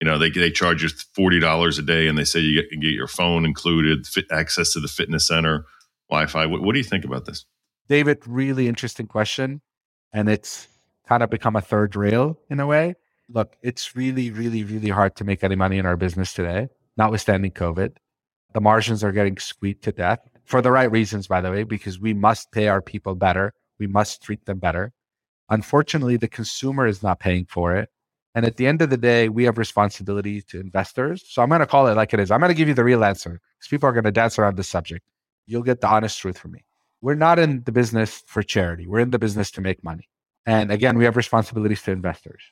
You know, they they charge you forty dollars a day, and they say you get, get your phone included, fit, access to the fitness center, Wi-Fi. What, what do you think about this? David, really interesting question. And it's kind of become a third rail in a way. Look, it's really, really, really hard to make any money in our business today, notwithstanding COVID. The margins are getting squeezed to death for the right reasons, by the way, because we must pay our people better. We must treat them better. Unfortunately, the consumer is not paying for it. And at the end of the day, we have responsibility to investors. So I'm going to call it like it is. I'm going to give you the real answer because people are going to dance around this subject. You'll get the honest truth from me we're not in the business for charity. We're in the business to make money. And again, we have responsibilities to investors.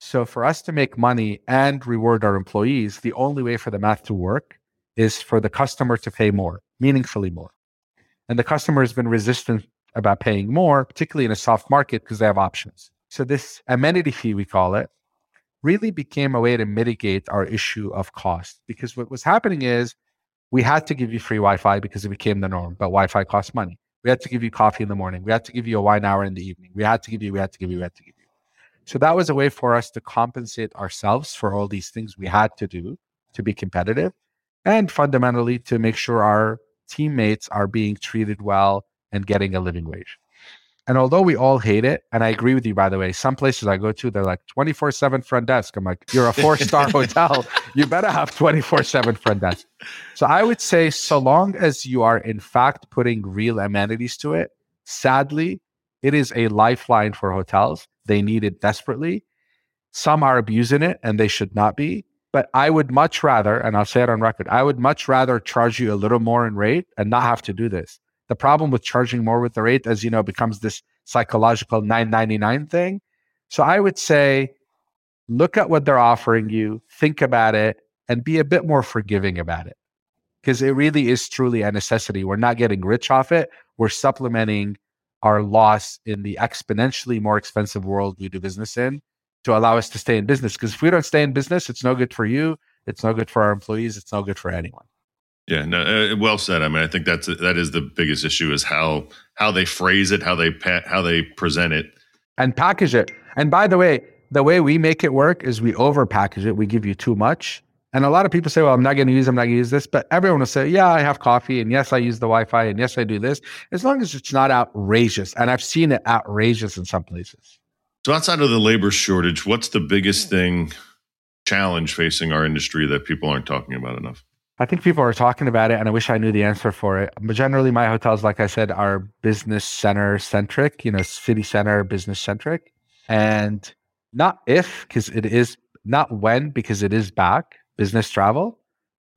So for us to make money and reward our employees, the only way for the math to work is for the customer to pay more, meaningfully more. And the customer has been resistant about paying more, particularly in a soft market because they have options. So this amenity fee, we call it, really became a way to mitigate our issue of cost because what was happening is we had to give you free Wi-Fi because it became the norm, but Wi-Fi costs money. We had to give you coffee in the morning. We had to give you a wine hour in the evening. We had to give you, we had to give you, we had to give you. So that was a way for us to compensate ourselves for all these things we had to do to be competitive and fundamentally to make sure our teammates are being treated well and getting a living wage. And although we all hate it, and I agree with you, by the way, some places I go to, they're like 24 7 front desk. I'm like, you're a four star hotel. You better have 24 7 front desk. So I would say, so long as you are in fact putting real amenities to it, sadly, it is a lifeline for hotels. They need it desperately. Some are abusing it and they should not be. But I would much rather, and I'll say it on record, I would much rather charge you a little more in rate and not have to do this the problem with charging more with the rate, as you know, becomes this psychological 999 thing. So I would say, look at what they're offering you, think about it, and be a bit more forgiving about it. Because it really is truly a necessity. We're not getting rich off it. We're supplementing our loss in the exponentially more expensive world we do business in to allow us to stay in business. Because if we don't stay in business, it's no good for you. It's no good for our employees. It's no good for anyone. Yeah, no, uh, well said. I mean, I think that's that is the biggest issue is how how they phrase it, how they pa- how they present it, and package it. And by the way, the way we make it work is we over package it. We give you too much, and a lot of people say, "Well, I'm not going to use, I'm not going to use this," but everyone will say, "Yeah, I have coffee, and yes, I use the Wi-Fi, and yes, I do this," as long as it's not outrageous. And I've seen it outrageous in some places. So, outside of the labor shortage, what's the biggest thing challenge facing our industry that people aren't talking about enough? I think people are talking about it, and I wish I knew the answer for it. But generally, my hotels, like I said, are business center centric, you know, city center business centric. And not if, because it is, not when, because it is back, business travel,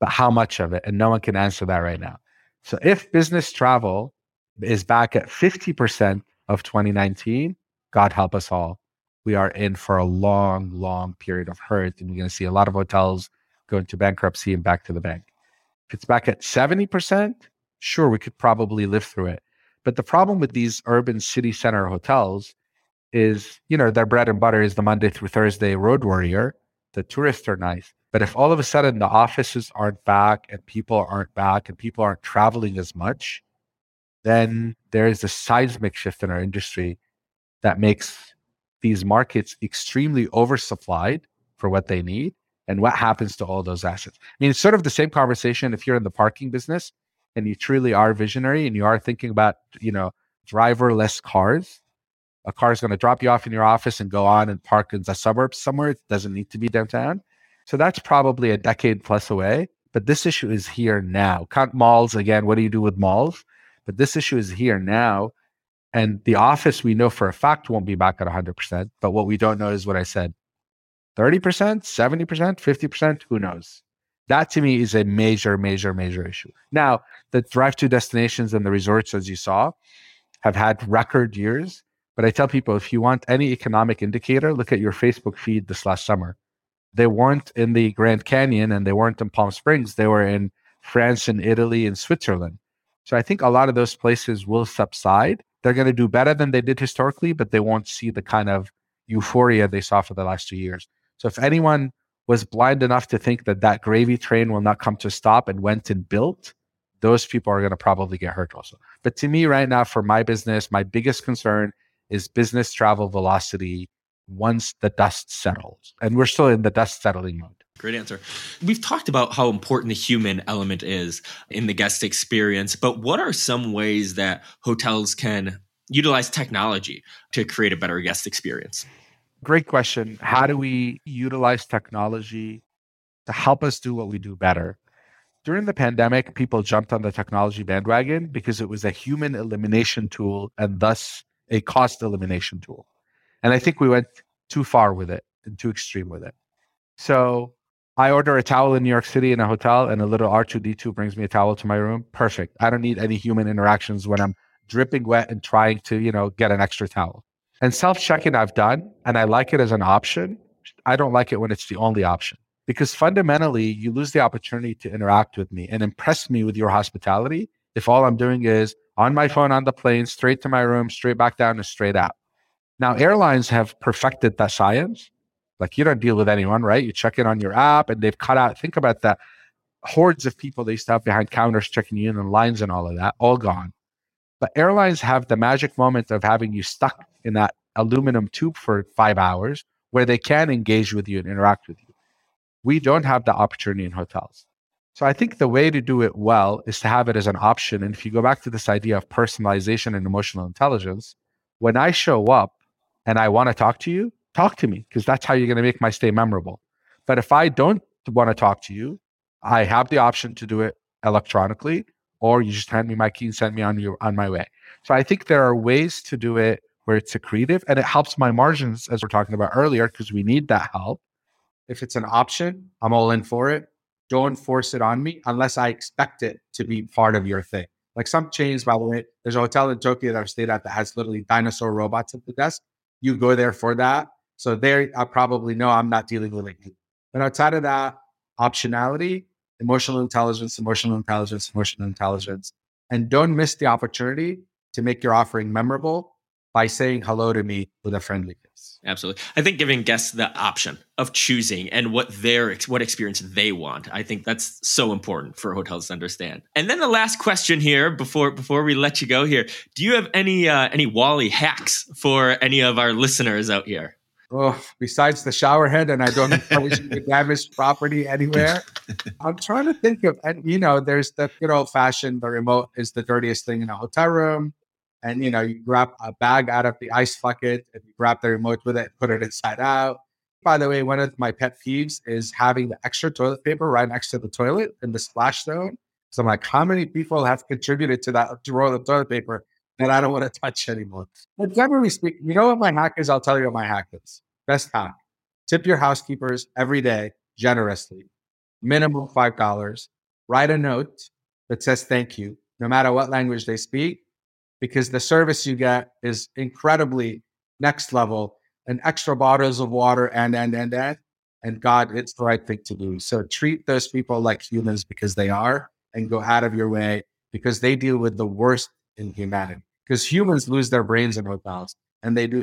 but how much of it. And no one can answer that right now. So if business travel is back at 50% of 2019, God help us all. we are in for a long, long period of hurt. And you're going to see a lot of hotels go into bankruptcy and back to the bank. If it's back at 70%, sure, we could probably live through it. But the problem with these urban city center hotels is, you know, their bread and butter is the Monday through Thursday road warrior. The tourists are nice. But if all of a sudden the offices aren't back and people aren't back and people aren't traveling as much, then there is a seismic shift in our industry that makes these markets extremely oversupplied for what they need. And what happens to all those assets? I mean, it's sort of the same conversation if you're in the parking business and you truly are visionary and you are thinking about, you know, driverless cars. A car is going to drop you off in your office and go on and park in the suburbs somewhere. It doesn't need to be downtown. So that's probably a decade plus away. But this issue is here now. Count malls again. What do you do with malls? But this issue is here now. And the office we know for a fact won't be back at 100%. But what we don't know is what I said 30%, 70%, 50%, who knows? That to me is a major, major, major issue. Now, the drive to destinations and the resorts, as you saw, have had record years. But I tell people if you want any economic indicator, look at your Facebook feed this last summer. They weren't in the Grand Canyon and they weren't in Palm Springs. They were in France and Italy and Switzerland. So I think a lot of those places will subside. They're going to do better than they did historically, but they won't see the kind of euphoria they saw for the last two years. So if anyone was blind enough to think that that gravy train will not come to a stop and went and built, those people are going to probably get hurt also. But to me, right now, for my business, my biggest concern is business travel velocity once the dust settles. And we're still in the dust settling mode. Great answer. We've talked about how important the human element is in the guest experience, but what are some ways that hotels can utilize technology to create a better guest experience? Great question. How do we utilize technology to help us do what we do better? During the pandemic, people jumped on the technology bandwagon because it was a human elimination tool and thus a cost elimination tool. And I think we went too far with it and too extreme with it. So I order a towel in New York City in a hotel, and a little R2D2 brings me a towel to my room. Perfect. I don't need any human interactions when I'm dripping wet and trying to, you know, get an extra towel. And self checking I've done, and I like it as an option. I don't like it when it's the only option because fundamentally you lose the opportunity to interact with me and impress me with your hospitality if all I'm doing is on my phone on the plane, straight to my room, straight back down, and straight out. Now, airlines have perfected that science like you don't deal with anyone, right? You check in on your app and they've cut out, think about that. Hordes of people they used to have behind counters checking you in and lines and all of that, all gone. But airlines have the magic moment of having you stuck in that aluminum tube for five hours where they can engage with you and interact with you. We don't have the opportunity in hotels. So I think the way to do it well is to have it as an option. And if you go back to this idea of personalization and emotional intelligence, when I show up and I want to talk to you, talk to me because that's how you're going to make my stay memorable. But if I don't want to talk to you, I have the option to do it electronically, or you just hand me my key and send me on your on my way. So I think there are ways to do it where it's accretive and it helps my margins as we're talking about earlier because we need that help. If it's an option, I'm all in for it. Don't force it on me unless I expect it to be part of your thing. Like some chains, by the way, there's a hotel in Tokyo that I've stayed at that has literally dinosaur robots at the desk. You go there for that so there, I probably know I'm not dealing with it. But outside of that, optionality, emotional intelligence, emotional intelligence, emotional intelligence, and don't miss the opportunity to make your offering memorable by saying hello to me with a friendly kiss. Absolutely. I think giving guests the option of choosing and what their what experience they want. I think that's so important for hotels to understand. And then the last question here before before we let you go here, do you have any uh, any Wali hacks for any of our listeners out here? oh, besides the shower head, and I don't know if we should damage property anywhere. I'm trying to think of, and you know, there's the good old fashioned, the remote is the dirtiest thing in a hotel room. And you know, you grab a bag out of the ice bucket and you grab the remote with it, put it inside out. By the way, one of my pet peeves is having the extra toilet paper right next to the toilet in the splash zone. So I'm like, how many people have contributed to that roll of toilet paper that I don't want to touch anymore. But generally speaking, you know what my hack is? I'll tell you what my hack is. Best hack. Tip your housekeepers every day generously, minimum $5. Write a note that says thank you, no matter what language they speak, because the service you get is incredibly next level. and extra bottles of water and and and and and God, it's the right thing to do. So treat those people like humans because they are, and go out of your way because they deal with the worst in humanity. Because humans lose their brains in hotels and they do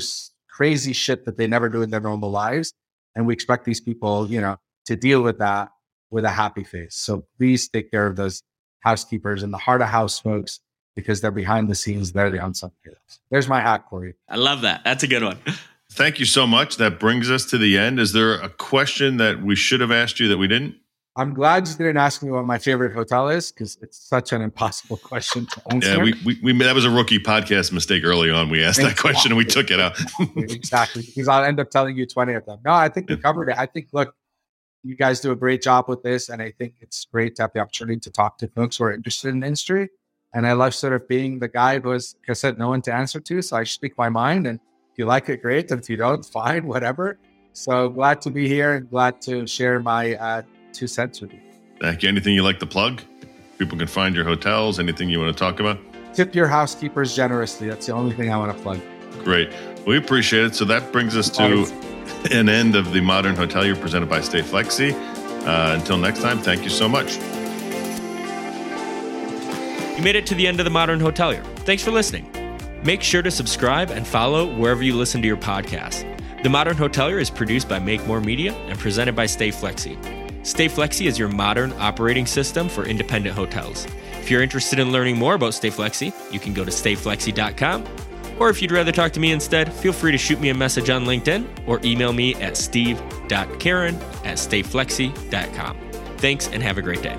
crazy shit that they never do in their normal lives, and we expect these people, you know, to deal with that with a happy face. So please take care of those housekeepers and the heart of house folks because they're behind the scenes. They're the unsung heroes. There's my hack for you. I love that. That's a good one. Thank you so much. That brings us to the end. Is there a question that we should have asked you that we didn't? I'm glad you didn't ask me what my favorite hotel is because it's such an impossible question to answer. Yeah, we, we, we that was a rookie podcast mistake early on. We asked that question and we took it out. exactly. Because I'll end up telling you 20 of them. No, I think we covered it. I think, look, you guys do a great job with this. And I think it's great to have the opportunity to talk to folks who are interested in the industry. And I love sort of being the guy who was, like I said, no one to answer to. So I speak my mind. And if you like it, great. And if you don't, fine, whatever. So glad to be here and glad to share my uh, two cents with you. Thank you. Anything you like to plug? People can find your hotels. Anything you want to talk about? Tip your housekeepers generously. That's the only thing I want to plug. Great. We appreciate it. So that brings us to an end of the Modern Hotelier presented by Stayflexi. Uh, until next time, thank you so much. Made it to the end of the Modern Hotelier. Thanks for listening. Make sure to subscribe and follow wherever you listen to your podcast. The Modern Hotelier is produced by Make More Media and presented by Stayflexi. Stay Flexi is your modern operating system for independent hotels. If you're interested in learning more about Stayflexi, you can go to stayflexi.com. Or if you'd rather talk to me instead, feel free to shoot me a message on LinkedIn or email me at steve.karen at stayflexi.com. Thanks and have a great day.